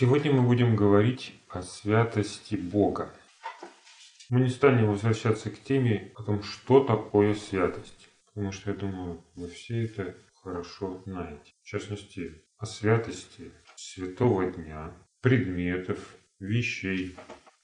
Сегодня мы будем говорить о святости Бога. Мы не станем возвращаться к теме о том, что такое святость, потому что я думаю, вы все это хорошо знаете. В частности, о святости святого дня, предметов, вещей,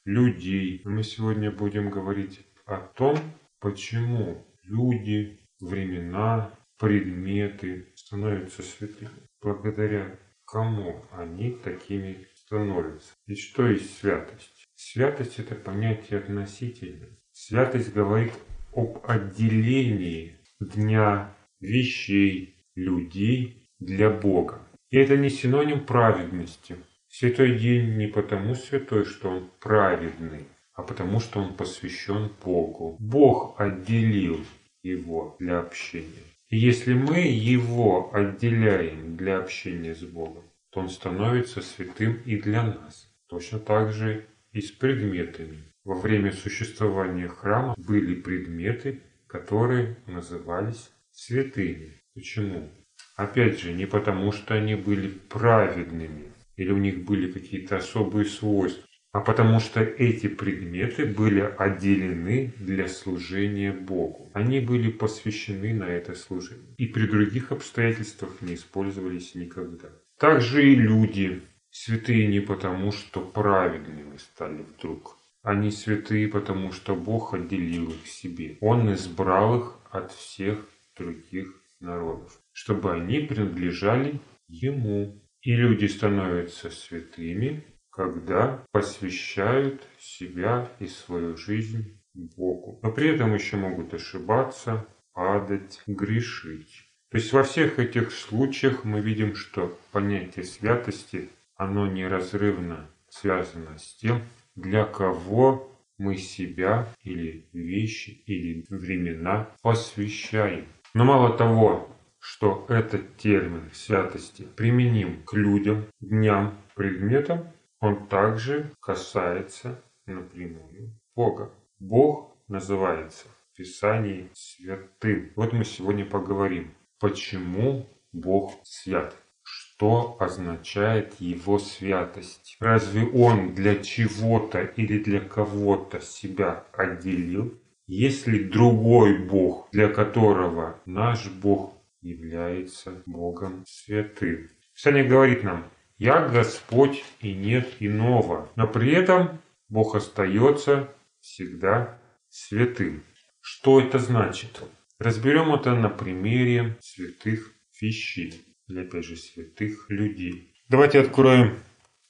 людей. Мы сегодня будем говорить о том, почему люди, времена, предметы становятся святыми. Благодаря кому они такими становятся. И что есть святость? Святость – это понятие относительное. Святость говорит об отделении дня, вещей, людей для Бога. И это не синоним праведности. Святой день не потому святой, что он праведный, а потому что он посвящен Богу. Бог отделил его для общения. Если мы его отделяем для общения с Богом, то он становится святым и для нас. Точно так же и с предметами. Во время существования храма были предметы, которые назывались святыми. Почему? Опять же, не потому, что они были праведными, или у них были какие-то особые свойства, а потому что эти предметы были отделены для служения Богу. Они были посвящены на это служение. И при других обстоятельствах не использовались никогда. Также и люди святые не потому, что праведными стали вдруг. Они святые, потому что Бог отделил их себе. Он избрал их от всех других народов, чтобы они принадлежали Ему. И люди становятся святыми, когда посвящают себя и свою жизнь Богу. Но при этом еще могут ошибаться, падать, грешить. То есть во всех этих случаях мы видим, что понятие святости, оно неразрывно связано с тем, для кого мы себя или вещи или времена посвящаем. Но мало того, что этот термин святости применим к людям, дням, предметам, он также касается напрямую Бога. Бог называется в Писании святым. Вот мы сегодня поговорим, почему Бог свят. Что означает Его святость? Разве Он для чего-то или для кого-то себя отделил? Есть ли другой Бог, для которого наш Бог является Богом святым? Писание говорит нам, «Я Господь и нет иного». Но при этом Бог остается всегда святым. Что это значит? Разберем это на примере святых вещей или опять же святых людей. Давайте откроем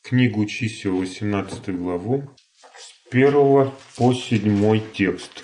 книгу чисел 18 главу с 1 по 7 текст.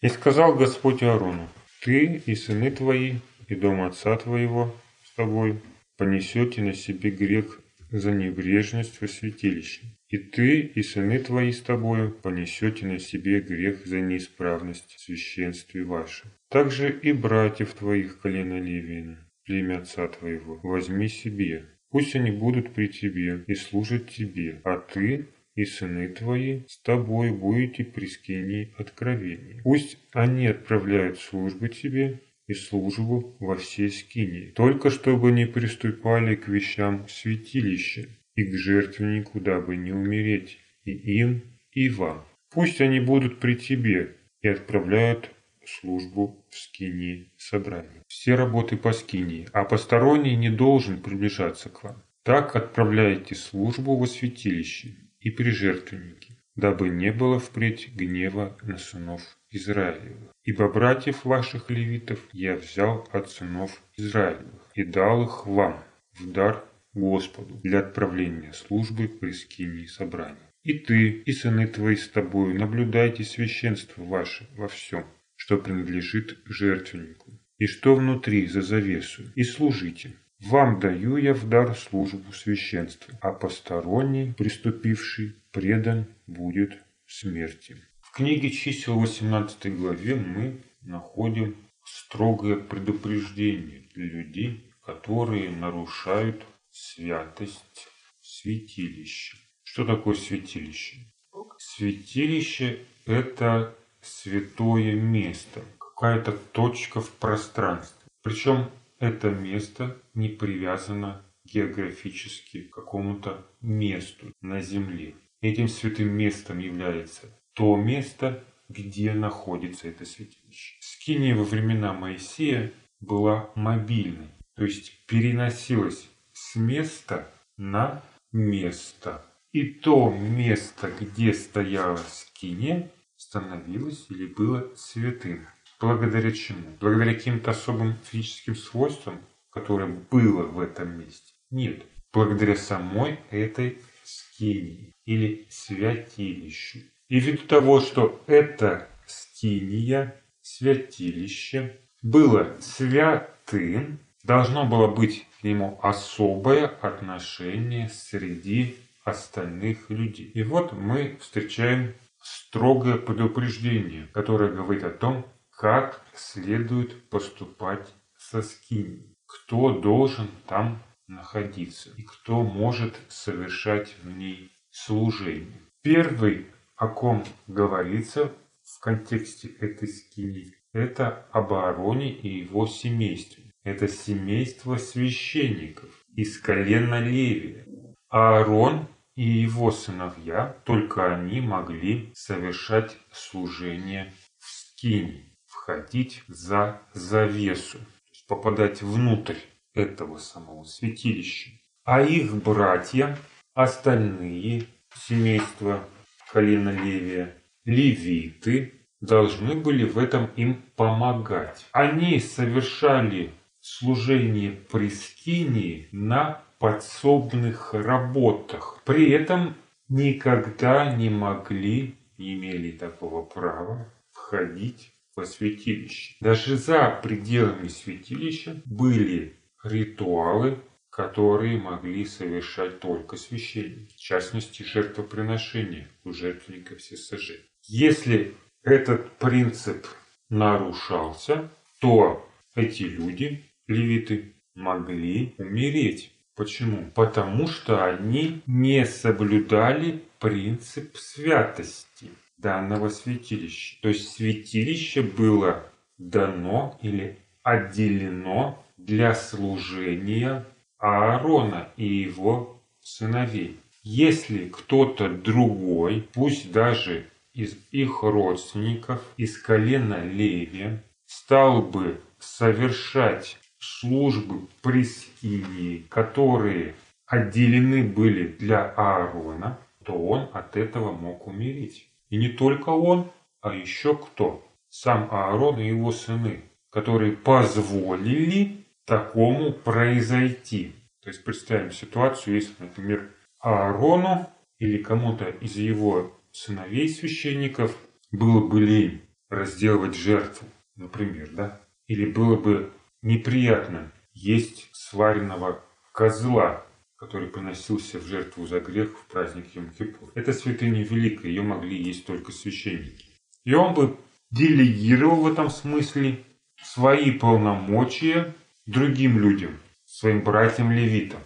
И сказал Господь Аарону, ты и сыны твои, и дом отца твоего с тобой понесете на себе грех за небрежность во святилище. И ты, и сыны твои с тобою понесете на себе грех за неисправность в священстве вашем. Также и братьев твоих колена Левиина, племя отца твоего, возьми себе. Пусть они будут при тебе и служат тебе, а ты и сыны твои с тобой будете при скинии откровения. Пусть они отправляют службы тебе и службу во всей скинии, только чтобы не приступали к вещам святилища и к жертвеннику, дабы не умереть и им, и вам. Пусть они будут при тебе и отправляют службу в скинии собрания. Все работы по скинии, а посторонний не должен приближаться к вам. Так отправляйте службу во святилище и при жертвеннике, дабы не было впредь гнева на сынов Израилевых. Ибо братьев ваших левитов я взял от сынов Израилевых и дал их вам в дар Господу для отправления службы при скинии собрания. И ты, и сыны твои с тобою наблюдайте священство ваше во всем, что принадлежит жертвеннику, и что внутри за завесу, и служите, вам даю я в дар службу священства, а посторонний, приступивший, предан будет смерти. В книге чисел 18 главе мы находим строгое предупреждение для людей, которые нарушают святость святилища. Что такое святилище? Святилище – это святое место, какая-то точка в пространстве. Причем это место не привязано географически к какому-то месту на земле. Этим святым местом является то место, где находится это святилище. Скиния во времена Моисея была мобильной, то есть переносилась с места на место. И то место, где стояла скиния, становилось или было святым. Благодаря чему? Благодаря каким-то особым физическим свойствам, которое было в этом месте? Нет. Благодаря самой этой скинии или святилищу. И ввиду того, что это скиния, святилище, было святым, должно было быть к нему особое отношение среди остальных людей. И вот мы встречаем строгое предупреждение, которое говорит о том, как следует поступать со скинией, кто должен там находиться и кто может совершать в ней служение. Первый, о ком говорится в контексте этой скинии, это об Аароне и его семействе. Это семейство священников из колена Левия. Аарон и его сыновья, только они могли совершать служение в скинии, входить за завесу, попадать внутрь этого самого святилища. А их братья, остальные семейства колена Левия, левиты, должны были в этом им помогать. Они совершали служение при скинии на подсобных работах. При этом никогда не могли, не имели такого права входить во святилище. Даже за пределами святилища были ритуалы, которые могли совершать только священники, в частности жертвоприношения у жертвенников всесожжения. Если этот принцип нарушался, то эти люди, левиты, могли умереть. Почему? Потому что они не соблюдали принцип святости данного святилища. То есть святилище было дано или отделено для служения Аарона и его сыновей. Если кто-то другой, пусть даже из их родственников, из колена Левия, стал бы совершать службы при скинии, которые отделены были для Аарона, то он от этого мог умереть. И не только он, а еще кто? Сам Аарон и его сыны, которые позволили такому произойти. То есть представим ситуацию, если, например, Аарону или кому-то из его сыновей священников было бы лень разделывать жертву, например, да? Или было бы неприятно есть сваренного козла, который приносился в жертву за грех в праздник Йом-Кипур. Это святыня великая, ее могли есть только священники. И он бы делегировал в этом смысле свои полномочия другим людям, своим братьям-левитам.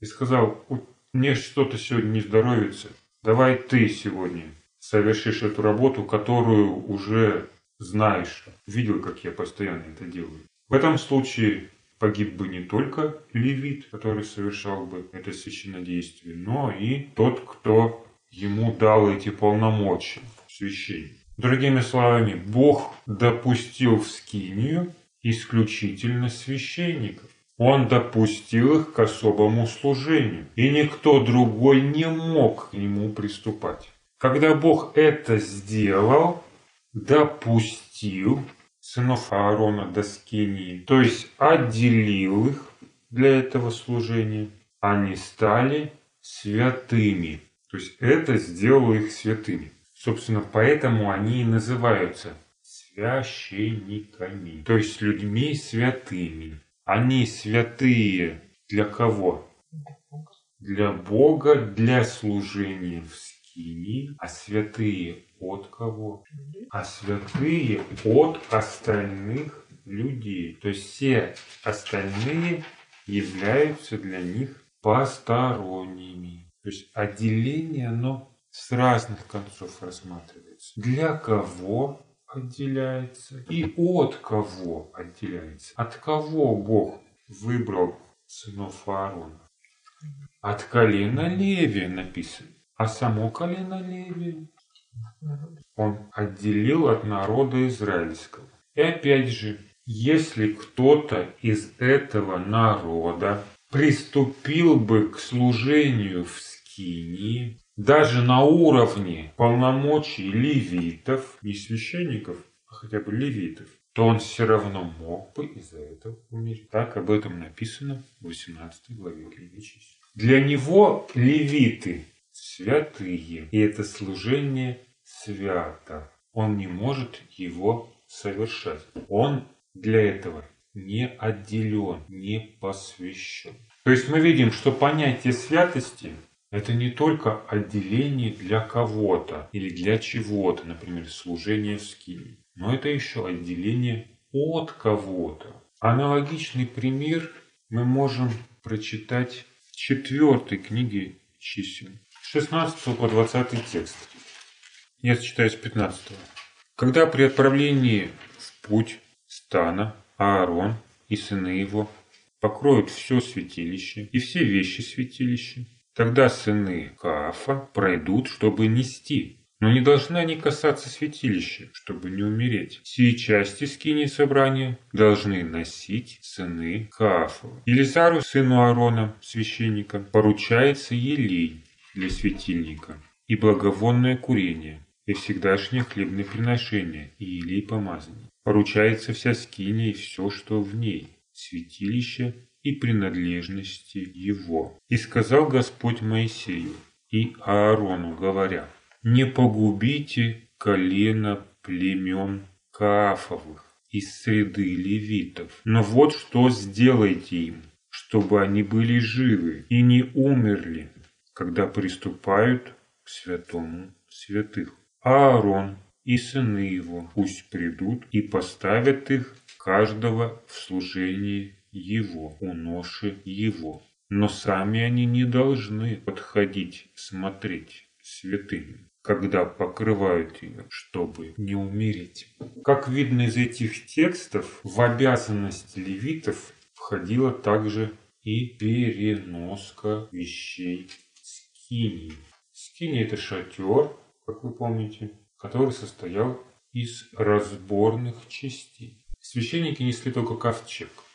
И сказал, мне что-то сегодня не здоровится, давай ты сегодня совершишь эту работу, которую уже знаешь, видел, как я постоянно это делаю. В этом случае погиб бы не только левит, который совершал бы это священнодействие, но и тот, кто ему дал эти полномочия, священник. Другими словами, Бог допустил в скинию исключительно священников. Он допустил их к особому служению, и никто другой не мог к нему приступать. Когда Бог это сделал, допустил сынов Аарона до Скинии, то есть отделил их для этого служения, они стали святыми. То есть это сделало их святыми. Собственно, поэтому они и называются священниками, то есть людьми святыми. Они святые для кого? Для Бога, для служения в скинии, а святые от кого? А святые от остальных людей. То есть все остальные являются для них посторонними. То есть отделение, оно с разных концов рассматривается. Для кого отделяется и от кого отделяется. От кого Бог выбрал сынов Аарона? От колена Левия написано. А само колено Левия он отделил от народа израильского. И опять же, если кто-то из этого народа приступил бы к служению в Скинии, даже на уровне полномочий левитов, не священников, а хотя бы левитов, то он все равно мог бы из-за этого умереть. Так об этом написано в 18 главе книги чисел. Для него левиты святые, и это служение свято. Он не может его совершать. Он для этого не отделен, не посвящен. То есть мы видим, что понятие святости это не только отделение для кого-то или для чего-то, например, служение в скине, но это еще отделение от кого-то. Аналогичный пример мы можем прочитать в четвертой книге чисел, 16 по 20 текст. Я читаю с 15. Когда при отправлении в путь стана Аарон и сыны его покроют все святилище и все вещи святилища, Тогда сыны Каафа пройдут, чтобы нести, но не должны они касаться святилища, чтобы не умереть. Сии части скини собрания должны носить сыны Каафова. Елизару, сыну Аарона, священника, поручается елей для светильника и благовонное курение, и всегдашнее хлебное приношение, и елей помазания. Поручается вся скиния и все, что в ней, святилище и принадлежности его. И сказал Господь Моисею и Аарону, говоря, «Не погубите колено племен Каафовых из среды левитов, но вот что сделайте им, чтобы они были живы и не умерли, когда приступают к святому святых. Аарон и сыны его пусть придут и поставят их каждого в служении его, у ноши его. Но сами они не должны подходить смотреть святыми, когда покрывают ее, чтобы не умереть. Как видно из этих текстов, в обязанность левитов входила также и переноска вещей скинии. Скиния – это шатер, как вы помните, который состоял из разборных частей. Священники несли только ковчег –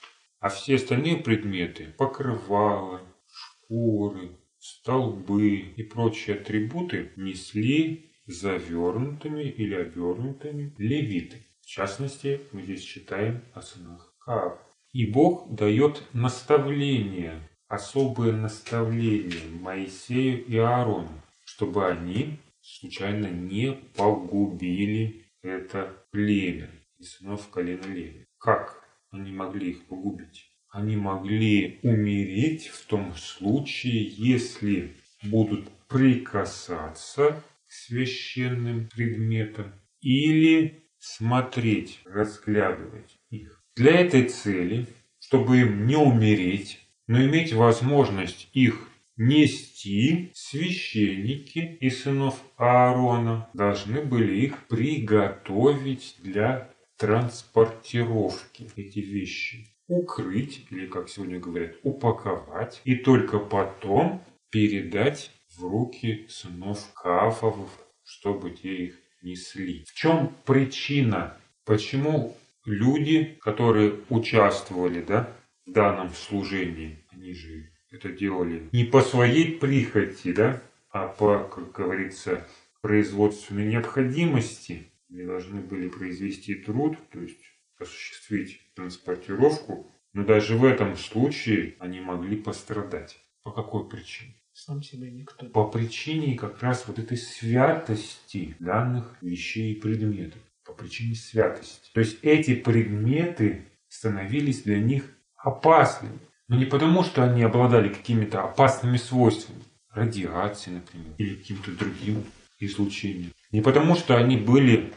а все остальные предметы – покрывала, шкуры, столбы и прочие атрибуты несли завернутыми или обернутыми левиты. В частности, мы здесь читаем о сынах Каав. И Бог дает наставление, особое наставление Моисею и Аарону, чтобы они случайно не погубили это племя и сынов колена Леви. Как? Они могли их погубить. Они могли умереть в том случае, если будут прикасаться к священным предметам или смотреть, разглядывать их. Для этой цели, чтобы им не умереть, но иметь возможность их нести, священники и сынов Аарона должны были их приготовить для транспортировки эти вещи. Укрыть, или как сегодня говорят, упаковать, и только потом передать в руки сынов Кафовых, чтобы те их несли. В чем причина, почему люди, которые участвовали да, в данном служении, они же это делали не по своей прихоти, да, а по, как говорится, производственной необходимости, они должны были произвести труд, то есть осуществить транспортировку, но даже в этом случае они могли пострадать. По какой причине? Сам себе никто. По причине как раз вот этой святости данных вещей и предметов. По причине святости. То есть эти предметы становились для них опасными. Но не потому, что они обладали какими-то опасными свойствами. Радиацией, например, или каким-то другим излучением. Не потому, что они были,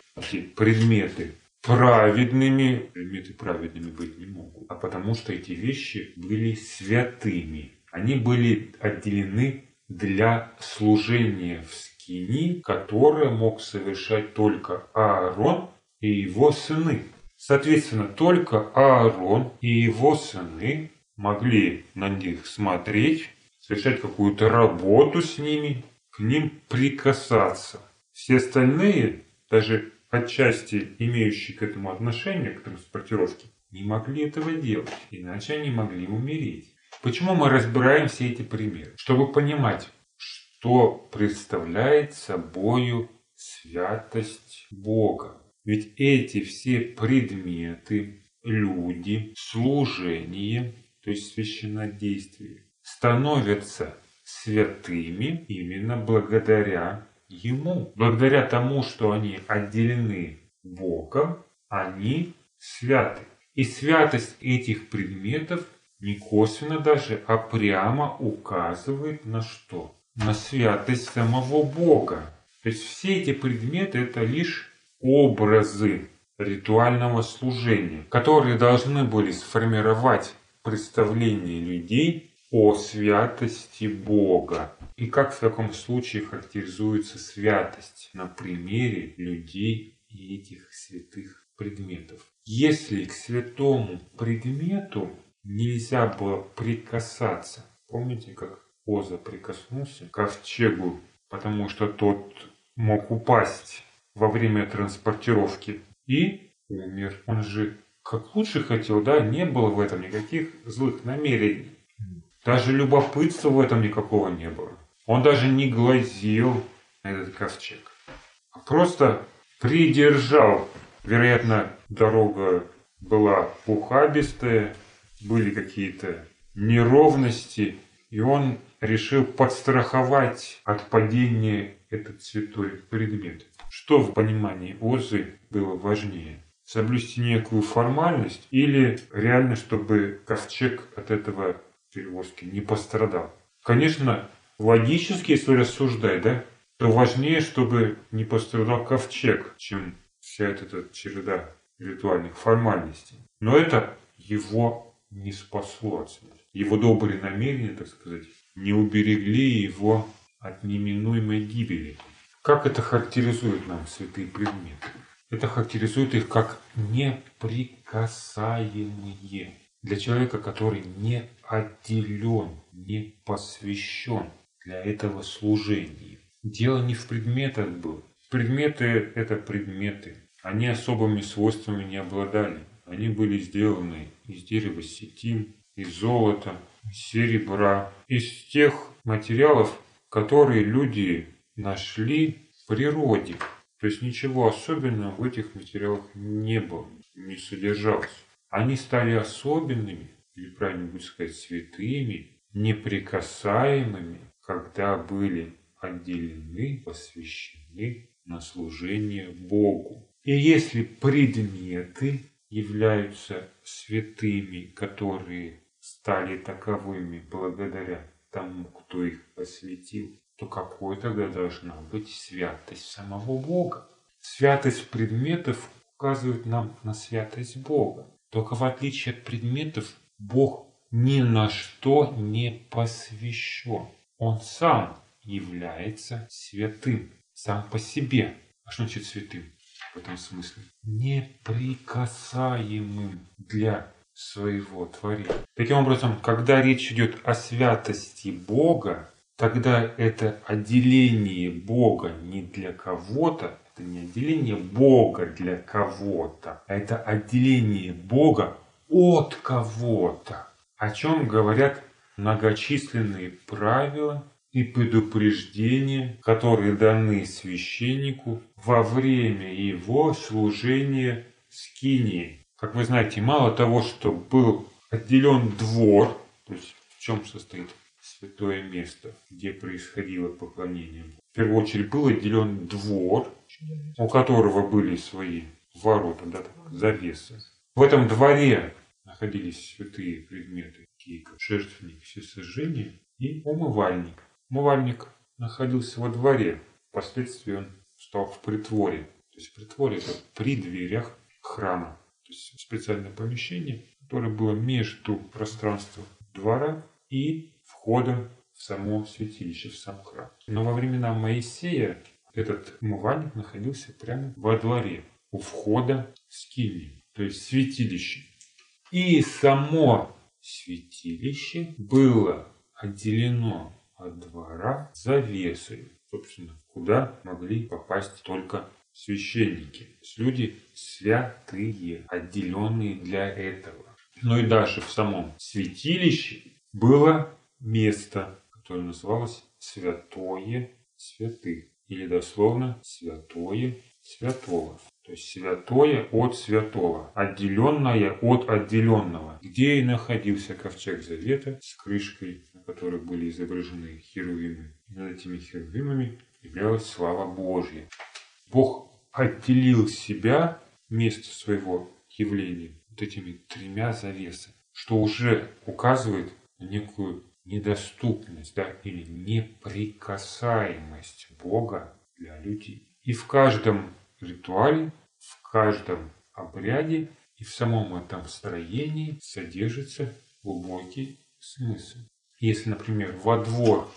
предметы, праведными, предметы праведными быть не могут, а потому что эти вещи были святыми. Они были отделены для служения в скини, которое мог совершать только Аарон и его сыны. Соответственно, только Аарон и его сыны могли на них смотреть, совершать какую-то работу с ними, к ним прикасаться. Все остальные, даже отчасти имеющие к этому отношение, к транспортировке, не могли этого делать, иначе они могли умереть. Почему мы разбираем все эти примеры? Чтобы понимать, что представляет собою святость Бога. Ведь эти все предметы, люди, служение, то есть священнодействие, становятся святыми именно благодаря Ему. Благодаря тому, что они отделены Богом, они святы. И святость этих предметов не косвенно даже, а прямо указывает на что? На святость самого Бога. То есть все эти предметы это лишь образы ритуального служения, которые должны были сформировать представление людей о святости Бога. И как в таком случае характеризуется святость на примере людей и этих святых предметов. Если к святому предмету нельзя было прикасаться, помните, как Оза прикоснулся к ковчегу, потому что тот мог упасть во время транспортировки и умер. Он же как лучше хотел, да, не было в этом никаких злых намерений. Даже любопытства в этом никакого не было. Он даже не глазил на этот ковчег. А просто придержал. Вероятно, дорога была ухабистая, были какие-то неровности, и он решил подстраховать от падения этот святой предмет. Что в понимании Озы было важнее? Соблюсти некую формальность или реально, чтобы ковчег от этого перевозки не пострадал. Конечно, логически, если рассуждать, да, то важнее, чтобы не пострадал ковчег, чем вся эта череда ритуальных формальностей. Но это его не спасло от смерти. Его добрые намерения, так сказать, не уберегли его от неминуемой гибели. Как это характеризует нам святые предметы? Это характеризует их как неприкасаемые для человека, который не отделен, не посвящен для этого служения. Дело не в предметах было. Предметы – это предметы. Они особыми свойствами не обладали. Они были сделаны из дерева сетин, из золота, из серебра, из тех материалов, которые люди нашли в природе. То есть ничего особенного в этих материалах не было, не содержалось. Они стали особенными, или правильно будет сказать, святыми, неприкасаемыми, когда были отделены, посвящены на служение Богу. И если предметы являются святыми, которые стали таковыми благодаря тому, кто их посвятил, то какой тогда должна быть святость самого Бога? Святость предметов указывает нам на святость Бога. Только в отличие от предметов, Бог ни на что не посвящен. Он сам является святым, сам по себе. А что значит святым в этом смысле? Неприкасаемым для своего творения. Таким образом, когда речь идет о святости Бога, тогда это отделение Бога не для кого-то, это не отделение Бога для кого-то, это отделение Бога от кого-то. О чем говорят многочисленные правила и предупреждения, которые даны священнику во время его служения скинии. Как вы знаете, мало того, что был отделен двор, то есть в чем состоит святое место, где происходило поклонение. В первую очередь был отделен двор, у которого были свои ворота, да, завесы. В этом дворе находились святые предметы, как жертвенник всесожжения и умывальник. Умывальник находился во дворе, впоследствии он стал в притворе. То есть притворе это при дверях храма. То есть специальное помещение, которое было между пространством двора и входом в само святилище, в сам храм. Но во времена Моисея этот умывальник находился прямо во дворе, у входа в скинии, то есть святилище. И само святилище было отделено от двора завесой, собственно, куда могли попасть только священники. То есть люди святые, отделенные для этого. Но и даже в самом святилище было место, которое называлось Святое Святых. Или дословно Святое Святого. То есть святое от святого, отделенное от отделенного, где и находился ковчег завета с крышкой, на которой были изображены херувимы. И над этими херувимами являлась слава Божья. Бог отделил себя, место своего явления, вот этими тремя завесами, что уже указывает на некую недоступность да, или неприкасаемость Бога для людей. И в каждом ритуале, в каждом обряде и в самом этом строении содержится глубокий смысл. Если, например, во двор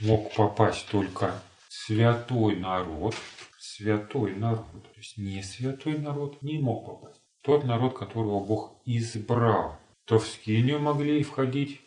мог попасть только святой народ, святой народ, то есть не святой народ не мог попасть. Тот народ, которого Бог избрал, то в скинию могли входить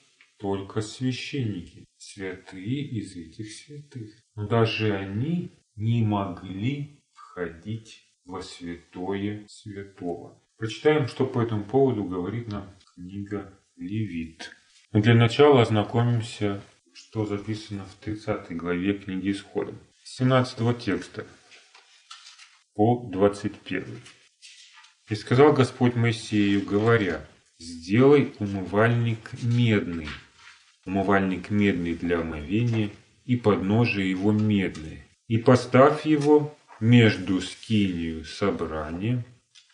только священники, святые из этих святых. Но даже они не могли входить во святое святого. Прочитаем, что по этому поводу говорит нам книга Левит. Но для начала ознакомимся, что записано в 30 главе книги Исхода. 17 текста по 21. «И сказал Господь Моисею, говоря, «Сделай умывальник медный, умывальник медный для омовения, и подножие его медное, и поставь его между скинию собрания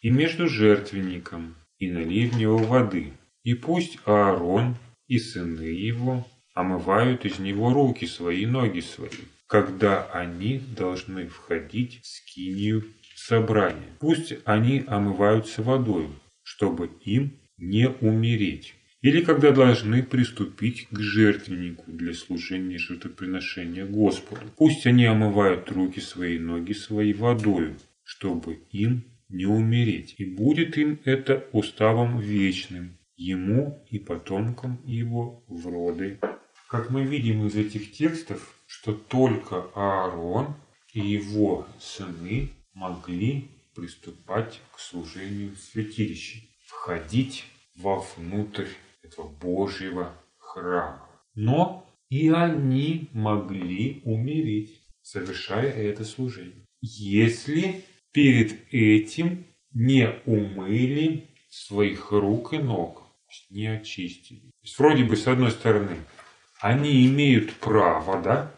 и между жертвенником, и налей в него воды, и пусть Аарон и сыны его омывают из него руки свои и ноги свои, когда они должны входить в скинию собрания. Пусть они омываются водой, чтобы им не умереть или когда должны приступить к жертвеннику для служения жертвоприношения Господу. Пусть они омывают руки свои, ноги свои водою, чтобы им не умереть. И будет им это уставом вечным, ему и потомкам его в роды. Как мы видим из этих текстов, что только Аарон и его сыны могли приступать к служению в святилище, входить вовнутрь этого Божьего храма. Но и они могли умереть, совершая это служение. Если перед этим не умыли своих рук и ног, не очистили. То есть вроде бы с одной стороны они имеют право, да,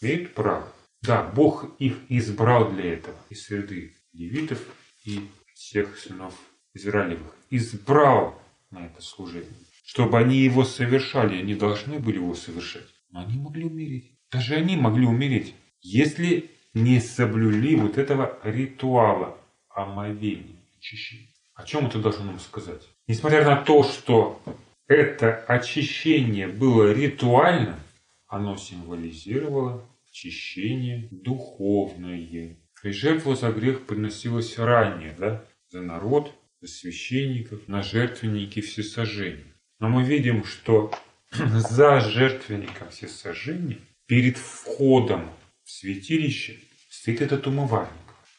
имеют право. Да, Бог их избрал для этого из среды левитов и всех сынов Израилевых. Избрал на это служение чтобы они его совершали, они должны были его совершать. Но они могли умереть. Даже они могли умереть, если не соблюли вот этого ритуала омовения, очищения. О чем это должно нам сказать? Несмотря на то, что это очищение было ритуально, оно символизировало очищение духовное. И жертва за грех приносилась ранее, да? За народ, за священников, на жертвенники всесожжения. Но мы видим, что за жертвенником всесожжения перед входом в святилище стоит этот умывальник.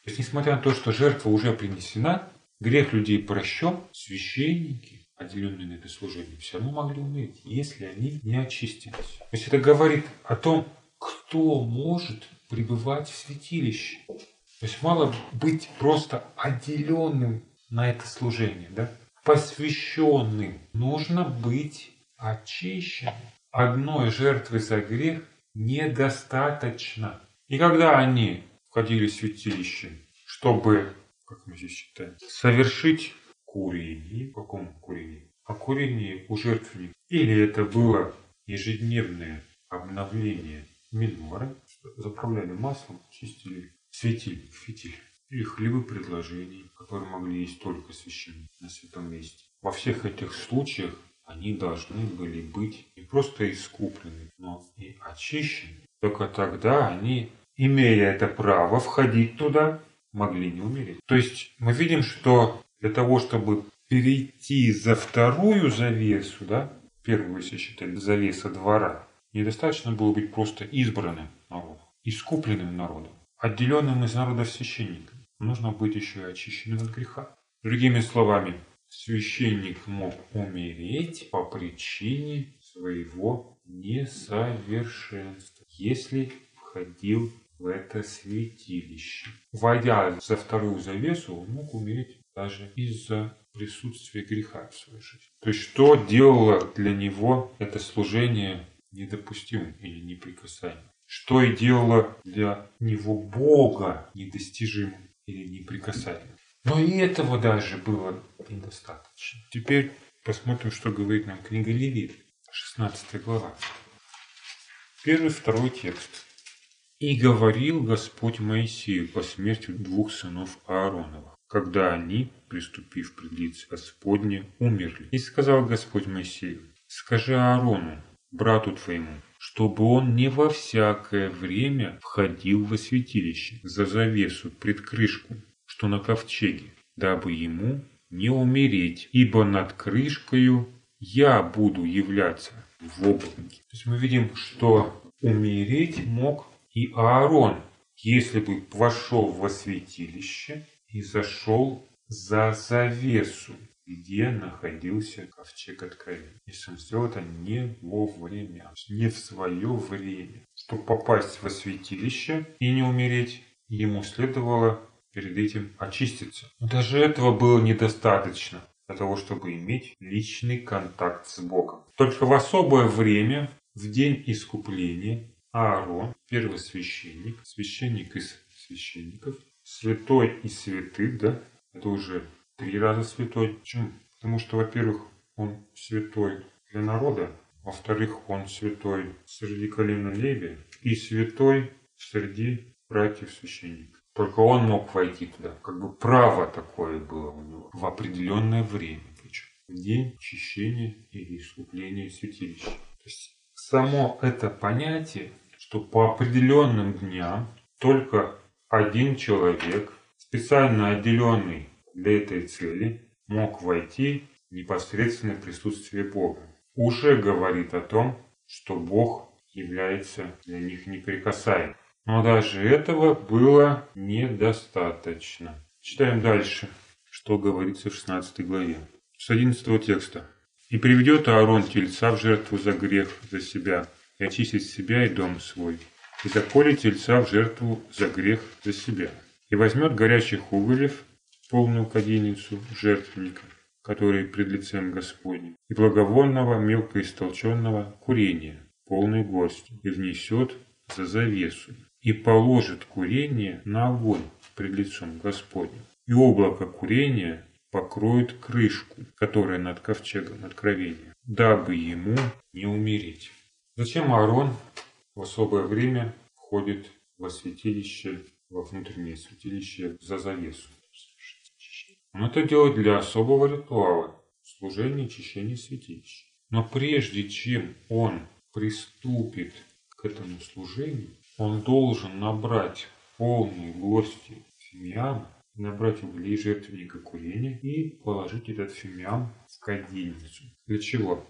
То есть, несмотря на то, что жертва уже принесена, грех людей прощен, священники, отделенные на это служение, все равно могли умереть, если они не очистились. То есть это говорит о том, кто может пребывать в святилище. То есть мало быть просто отделенным на это служение, да? Посвященным. Нужно быть очищенным. Одной жертвы за грех недостаточно. И когда они входили в святилище, чтобы, как мы здесь считаем, совершить курение, в каком курении? О курении у жертвенника. Или это было ежедневное обновление минора, заправляли маслом, чистили светильник, фитиль или хлебы предложений, которые могли есть только священники на святом месте. Во всех этих случаях они должны были быть не просто искуплены, но и очищены. Только тогда они, имея это право входить туда, могли не умереть. То есть мы видим, что для того, чтобы перейти за вторую завесу, да, первую, если считать, завеса двора, недостаточно было быть просто избранным народом, искупленным народом, отделенным из народа священником. Нужно быть еще и очищенным от греха. Другими словами, священник мог умереть по причине своего несовершенства, если входил в это святилище. Войдя за вторую завесу, он мог умереть даже из-за присутствия греха в своей жизни. То есть, что делало для него это служение недопустимым или неприкасаемым? Что и делало для него Бога недостижимым или неприкасаемым? Но и этого даже было недостаточно. Теперь посмотрим, что говорит нам книга Левит, 16 глава. Первый, второй текст. «И говорил Господь Моисею по смерти двух сынов Ааронова, когда они, приступив пред лице Господне, умерли. И сказал Господь Моисею, скажи Аарону, брату твоему, чтобы он не во всякое время входил во святилище за завесу пред крышку, что на ковчеге, дабы ему не умереть, ибо над крышкою я буду являться в облаке. То есть мы видим, что умереть мог и Аарон, если бы вошел во святилище и зашел за завесу, где находился ковчег откровения. Если он сделал это не вовремя, не в свое время. Чтобы попасть во святилище и не умереть, ему следовало перед этим очиститься. Но даже этого было недостаточно для того, чтобы иметь личный контакт с Богом. Только в особое время, в день искупления, Аарон, первосвященник, священник из священников, святой и святых, да, это уже раза святой. Почему? Потому что, во-первых, он святой для народа, во-вторых, он святой среди колена Леви и святой среди братьев священников. Только он мог войти туда. Как бы право такое было у него в определенное время. Причем в день очищения или искупления святилища. То есть само это понятие, что по определенным дням только один человек, специально отделенный для этой цели, мог войти непосредственное присутствие Бога. Уже говорит о том, что Бог является для них неприкасаемым. Но даже этого было недостаточно. Читаем дальше, что говорится в 16 главе. С 11 текста. «И приведет Аарон тельца в жертву за грех за себя, и очистит себя и дом свой, и заколет тельца в жертву за грех за себя, и возьмет горячих уголев, полную кадильницу жертвенника, который пред лицем Господним, и благовольного мелко истолченного курения, полной горсти, и внесет за завесу, и положит курение на огонь пред лицом Господним. И облако курения покроет крышку, которая над ковчегом откровения, дабы ему не умереть. Зачем Аарон в особое время входит во святилище, во внутреннее святилище за завесу? Он это делает для особого ритуала, служения и очищения святилища. Но прежде чем он приступит к этому служению, он должен набрать полные горсти фимиама, набрать углей жертвенника курения и положить этот фимиам в кадильницу. Для чего?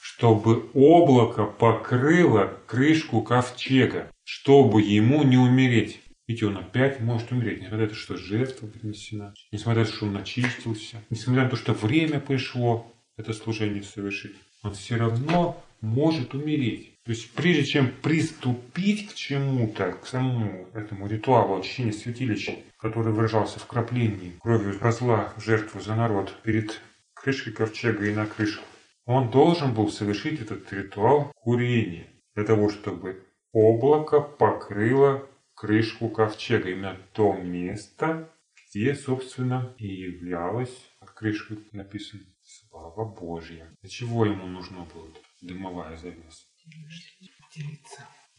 Чтобы облако покрыло крышку ковчега, чтобы ему не умереть. Ведь он опять может умереть, несмотря на то, что жертва принесена, несмотря на то, что он очистился, несмотря на то, что время пришло это служение совершить. Он все равно может умереть. То есть прежде чем приступить к чему-то, к самому этому ритуалу очищения святилища, который выражался в краплении кровью козла в жертву за народ перед крышкой ковчега и на крышу, он должен был совершить этот ритуал курения для того, чтобы облако покрыло крышку ковчега, именно то место, где, собственно, и являлась под крышкой написано «Слава Божья». Для чего ему нужна была дымовая завеса?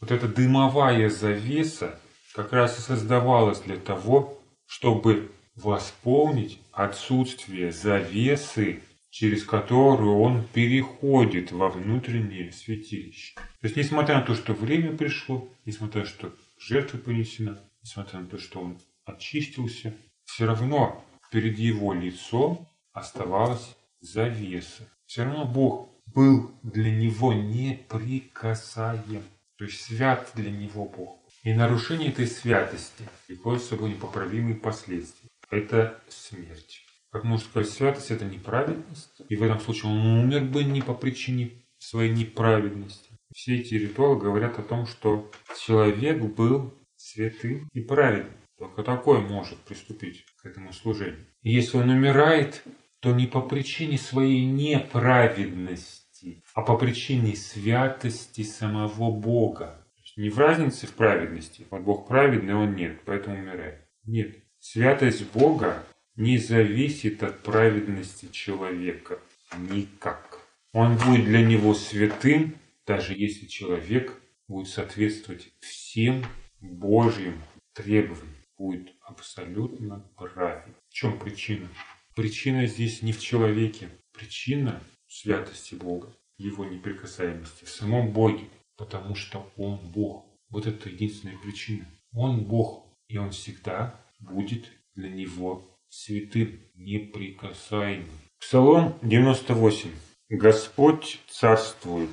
Вот эта дымовая завеса как раз и создавалась для того, чтобы восполнить отсутствие завесы, через которую он переходит во внутреннее святилище. То есть, несмотря на то, что время пришло, несмотря на то, что жертва понесена, несмотря на то, что он очистился, все равно перед его лицом оставалась завеса. Все равно Бог был для него неприкасаем. То есть свят для него Бог. И нарушение этой святости приводит с собой непоправимые последствия. Это смерть. Как можно сказать, святость это неправедность. И в этом случае он умер бы не по причине своей неправедности. Все эти ритуалы говорят о том, что человек был святым и праведным. Только такой может приступить к этому служению. И если он умирает, то не по причине своей неправедности, а по причине святости самого Бога. То есть не в разнице в праведности. Вот Бог праведный, он нет, поэтому умирает. Нет. Святость Бога не зависит от праведности человека. Никак. Он будет для него святым, даже если человек будет соответствовать всем Божьим требованиям. Будет абсолютно правильным. В чем причина? Причина здесь не в человеке. Причина святости Бога, его неприкасаемости, в самом Боге, потому что Он Бог. Вот это единственная причина. Он Бог, и Он всегда будет для Него святым, неприкасаемым. Псалом 98. Господь царствует,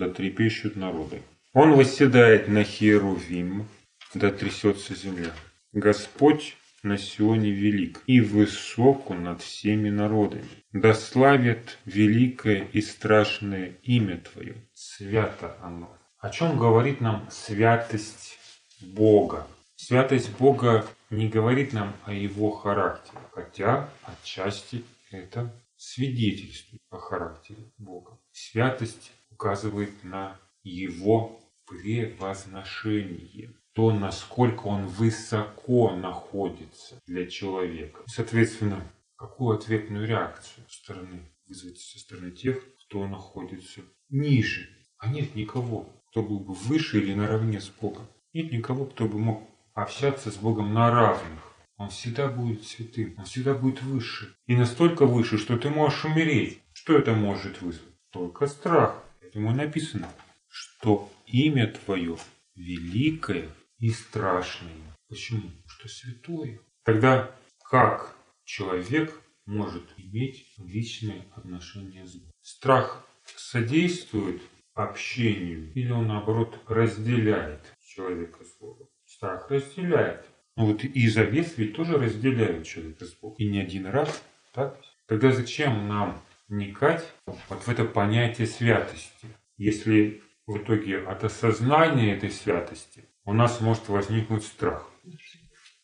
да трепещут народы. Он восседает на Херувим, да трясется земля. Господь на Сионе велик и высоко над всеми народами. Да славит великое и страшное имя Твое. Свято оно. О чем говорит нам святость Бога? Святость Бога не говорит нам о Его характере, хотя отчасти это свидетельствует о характере Бога. Святость указывает на Его превозношение то, насколько он высоко находится для человека. Соответственно, какую ответную реакцию со стороны вызвать со стороны тех, кто находится ниже. А нет никого, кто был бы выше или наравне с Богом. Нет никого, кто бы мог общаться с Богом на равных. Он всегда будет святым, он всегда будет выше. И настолько выше, что ты можешь умереть. Что это может вызвать? Только страх. Ему написано, что имя твое великое и страшное. Почему? Что святое. Тогда как человек может иметь личное отношение с Богом? Страх содействует общению или он наоборот разделяет человека с Богом? Страх разделяет. Ну вот и завет ведь тоже разделяет человека с Богом. И не один раз, так? Тогда зачем нам вникать вот в это понятие святости, если в итоге от осознания этой святости у нас может возникнуть страх.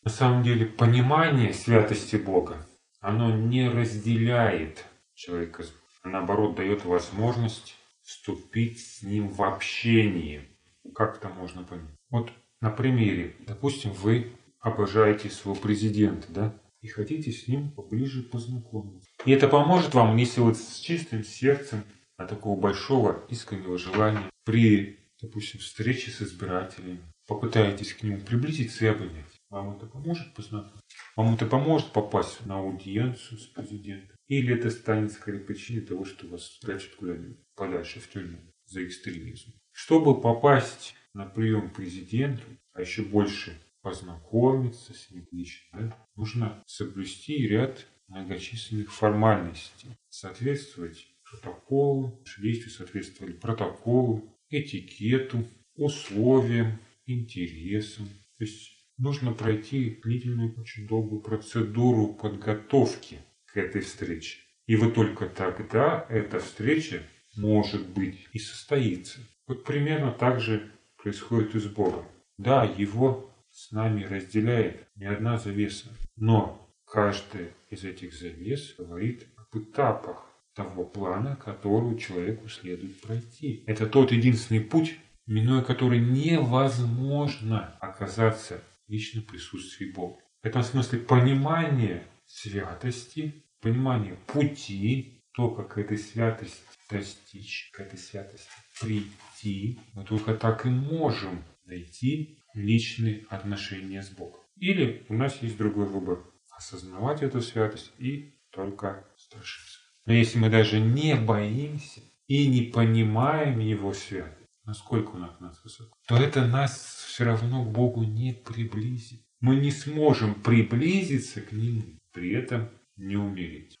На самом деле понимание святости Бога, оно не разделяет человека, а наоборот дает возможность вступить с ним в общение. Как это можно понять? Вот на примере, допустим, вы обожаете своего президента, да, и хотите с ним поближе познакомиться. И это поможет вам, если вот с чистым сердцем, от такого большого искреннего желания при, допустим, встрече с избирателями, попытаетесь к нему приблизиться и обнять. Вам это поможет познакомиться? Вам это поможет попасть на аудиенцию с президентом? Или это станет скорее причиной того, что вас спрячут куда-нибудь подальше в тюрьму за экстремизм? Чтобы попасть на прием президенту, а еще больше познакомиться с ним лично, да, нужно соблюсти ряд многочисленных формальностей, соответствовать протоколу, действия соответствовали протоколу, этикету, условиям, интересам. То есть нужно пройти длительную, очень долгую процедуру подготовки к этой встрече. И вот только тогда эта встреча может быть и состоится. Вот примерно так же происходит и с Богом. Да, Его с нами разделяет не одна завеса, но каждая из этих завес говорит об этапах того плана, который человеку следует пройти. Это тот единственный путь, минуя который невозможно оказаться в личном присутствии Бога. В этом смысле понимание святости, понимание пути, то, как этой святости достичь, к этой святости прийти, мы только так и можем найти личные отношения с Богом. Или у нас есть другой выбор – осознавать эту святость и только страшиться. Но если мы даже не боимся и не понимаем Его святость, насколько он от нас высок, то это нас все равно к Богу не приблизит. Мы не сможем приблизиться к Нему, при этом не умереть.